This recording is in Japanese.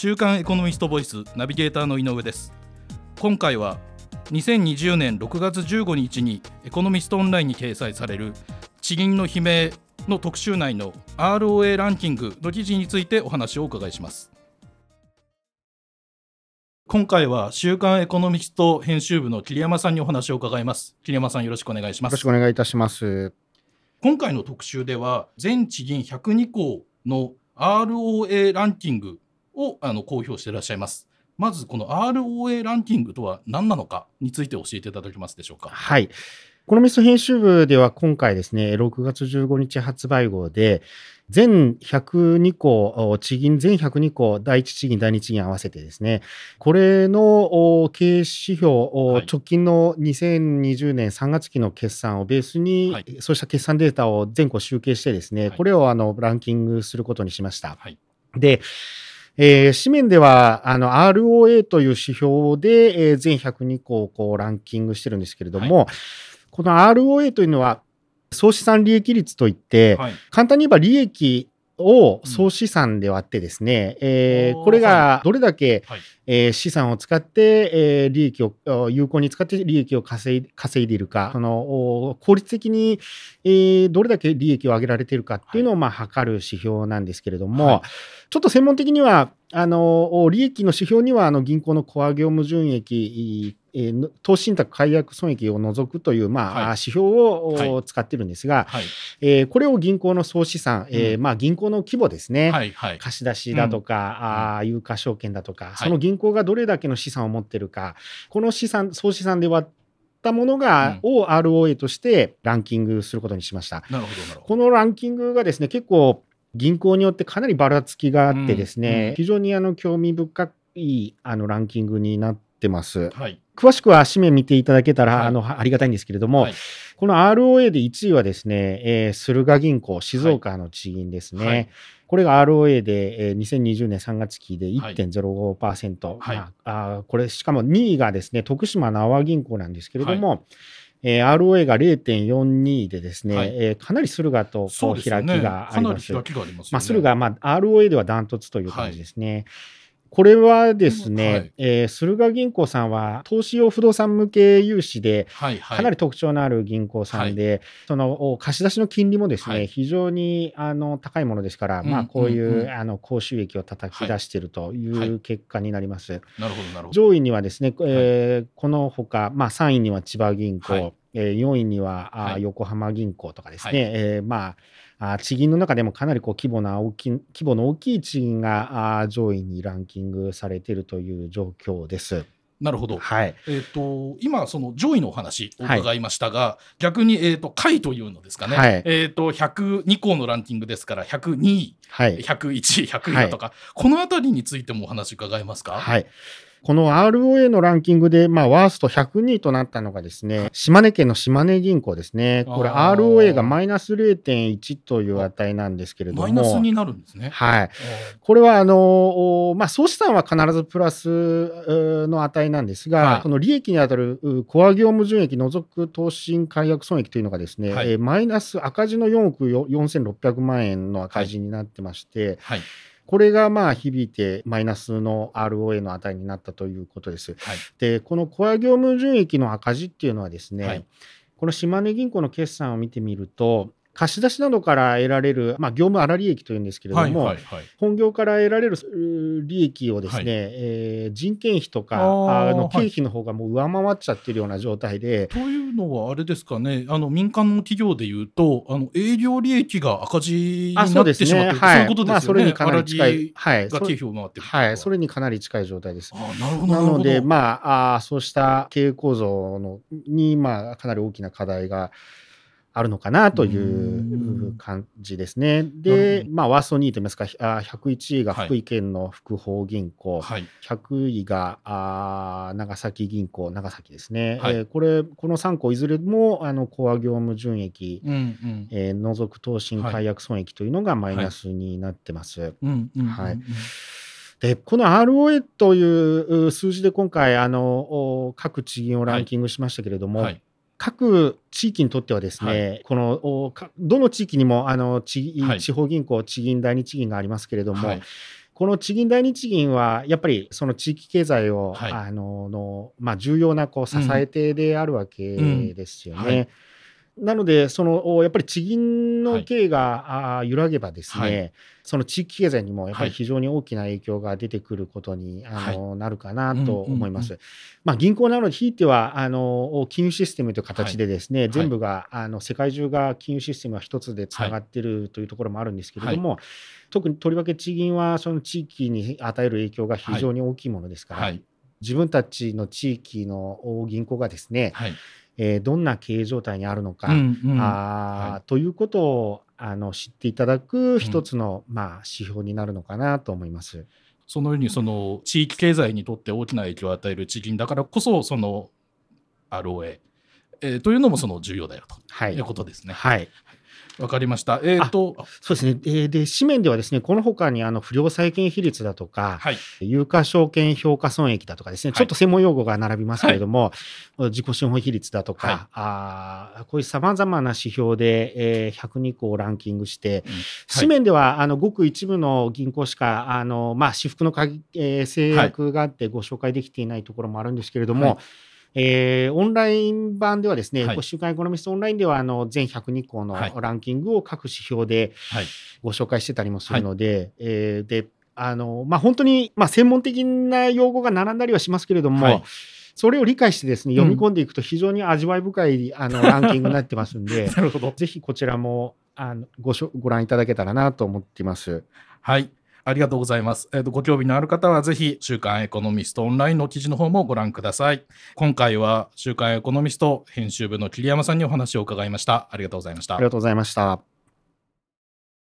週刊エコノミストボイスナビゲーターの井上です。今回は2020年6月15日にエコノミストオンラインに掲載される地銀の悲鳴の特集内の ROA ランキングの記事についてお話をお伺いします。今回は週刊エコノミスト編集部の桐山さんにお話を伺います。桐山さんよろしくお願いします。よろしくお願いいたします。今回の特集では全地銀102校の ROA ランキングをあの公表していらっしゃいます。まずこの ROA ランキングとは何なのかについて教えていただけますでしょうか？はい。このミス編集部では今回ですね、6月15日発売号で、全102項、地銀全102項、第一地銀、第二地銀合わせてですね、これの経営指標、はい、直近の2020年3月期の決算をベースに、はい、そうした決算データを全項集計してですね、はい、これをあのランキングすることにしました。で、えー、紙面では、あの、ROA という指標で、えー、全102項をこうランキングしてるんですけれども、はい、この ROA というのは、総資産利益率といって、はい、簡単に言えば利益を総資産で割ってですね、うん、えー、これがどれだけ、はい、えー、資産を使って、えー、利益を有効に使って利益を稼い稼いでいるかその効率的に、えー、どれだけ利益を上げられているかっていうのを、まあ、測る指標なんですけれども、はい、ちょっと専門的にはあの利益の指標にはあの銀行のコア業務純益えー、投資信託解約損益を除くという、まあ、はい、指標を使ってるんですが、はい、えー、これを銀行の総資産、うん、えー、まあ、銀行の規模ですね、はいはい、貸し出しだとか、うん、あ有価証券だとか、その銀行がどれだけの資産を持ってるか、この資産、総資産で割ったものが、うん、を ROA としてランキングすることにしました。なるほどなるほど。このランキングがですね、結構、銀行によってかなりばらつきがあってですね、非常にあの興味深いあのランキングになってます。はい詳しくは紙面見ていただけたら、はい、あのありがたいんですけれども、はい、この ROA で1位はですね、えー、駿河銀行、静岡の地銀ですね。はい、これが ROA で、えー、2020年3月期で1.05%。はい。まあ、あこれ、しかも2位がですね、徳島の阿波銀行なんですけれども、えー、ROA が0.42でですね、はい、えー、かなり駿河とこう開きがあります。すね、まあ、駿河、まあ、ROA ではダントツという感じですね。はいこれはですね、はい、えー、駿河銀行さんは投資用不動産向け融資で、かなり特徴のある銀行さんで、はい、その貸し出しの金利もですね、はい、非常にあの高いものですから、まあ、こういう、うんうん、あの高収益を叩き出しているという結果になります。なるほどなるほど。上位にはですね、えー、このほか、まあ、3位には千葉銀行、はい、えー、4位には、あ横浜銀行とかですね、えー、まああ地銀の中でもかなりこう規模な大き規模の大きい地銀があ上位にランキングされているという状況です。なるほど。はい。えっ、ー、と、今、その上位のお話を伺いましたが、はい、逆に、えっ、ー、と、下位というのですかね。はい、えっ、ー、と、102項のランキングですから、102位、はい、101位、100位だとか、はい、このあたりについてもお話伺えますか？はい。この ROA のランキングで、まあ、ワースト102位となったのがですね、島根県の島根銀行ですね。これ ROA がマイナス0.1という値なんですけれども。マイナスになるんですね。はい。これは、あの、まあ、総資産は必ずプラスの値なんですが、はい、この利益にあたるコア業務純益除く投資金解約損益というのがですね、はい、マイナス赤字の4億4600万円の赤字になってまして、はいこれがまあ響いてマイナスの ROA の値になったということです。はい、で、このコア業務純益の赤字っていうのはですね、はい、この島根銀行の決算を見てみると、貸し出しなどから得られる、まあ、業務粗利益というんですけれども、はいはいはい、本業から得られる利益をですね、はい、えー、人件費とかあの経費の方がもう上回っちゃってるような状態で。というのはあれですかね。あの民間の企業でいうとあの営業利益が赤字になってしまってる。そう、ね。はい、いうことですよね。まあ、それにかなり近い、はい、が経費を回ってるは。い、それにかなり近い状態です。あなるほどなので、まあ、あそうした経営構造のに、まあ、かなり大きな課題があるのかなという感じですね。で、まあ、ワースト2位といいますか、101位が福井県の福邦銀行、はい、100位があ長崎銀行、長崎ですね。はい、えー、これ、この3個いずれもあのコア業務純益、うんうん、えー、除く投信解約損益というのがマイナスになってます。はい。でこの ROA という数字で今回あの各地銀をランキングしましたけれども、はいはい各地域にとってはですね、はい、このどの地域にもあの地,、地方銀行、地銀、第二地銀がありますけれども、はい、この地銀第二地銀はやっぱりその地域経済を、はい。あのの、まあ、重要なこう支え手であるわけですよね。うんはいなのでそのおやっぱり地銀はい。の経営が、あー揺らげばですね、はい。その地域経済にもやっぱはい。り非常に大きな影響が出てくることに、あのなるかなうんと思います。うんまあ、銀行なので、ひいてはあの金融システムという形でですね、い。全部があの世界中が金融システムが一つでつながっているというところもあるんですけれども、特にとりわけ地銀はその地域に与える影響が非常に大きいものですから、はい。自分たちの地域の銀行がですね、はいえーどんな経営状態にあるのか、うんうん。あーはい。ということをあの知っていただく一つの、まあ、指標になるのかなと思います。そのようにその地域経済にとって大きな影響を与える地銀だからこそその ROA、えーというのもその重要だよとはいいうことですね。はいわかりました。えっ、と、そうですね。えーで、紙面ではですね、この他にあの不良債権比率だとか、はい。有価証券評価損益だとかですね、はいちょっと専門用語が並びますけれども、自己資本比率だとか、はいあーこういうさまざまな指標で、えー102個をランキングして、うん紙面ではあのごく一部の銀行しかあの、まあ、私服の鍵、えー制約があってご紹介できていないところもあるんですけれども、はいえーオンライン版ではですね、はい週刊エコノミストオンラインではあの全102項のはいランキングを各指標ではい。ご紹介してたりもするので、えーであのまあ、本当に、まあ、専門的な用語が並んだりはしますけれども、はいそれを理解してですねうん読み込んでいくと非常に味わい深いあのランキングになってますんで、なるほど。ぜひこちらもあのごしょご覧いただけたらなと思っています。はい。ありがとうございます。えっ、と、ご興味のある方は、ぜひ、週刊エコノミストオンラインの記事の方もご覧ください。今回は、週刊エコノミスト編集部の桐山さんにお話を伺いました。ありがとうございましたあり。がとうございました。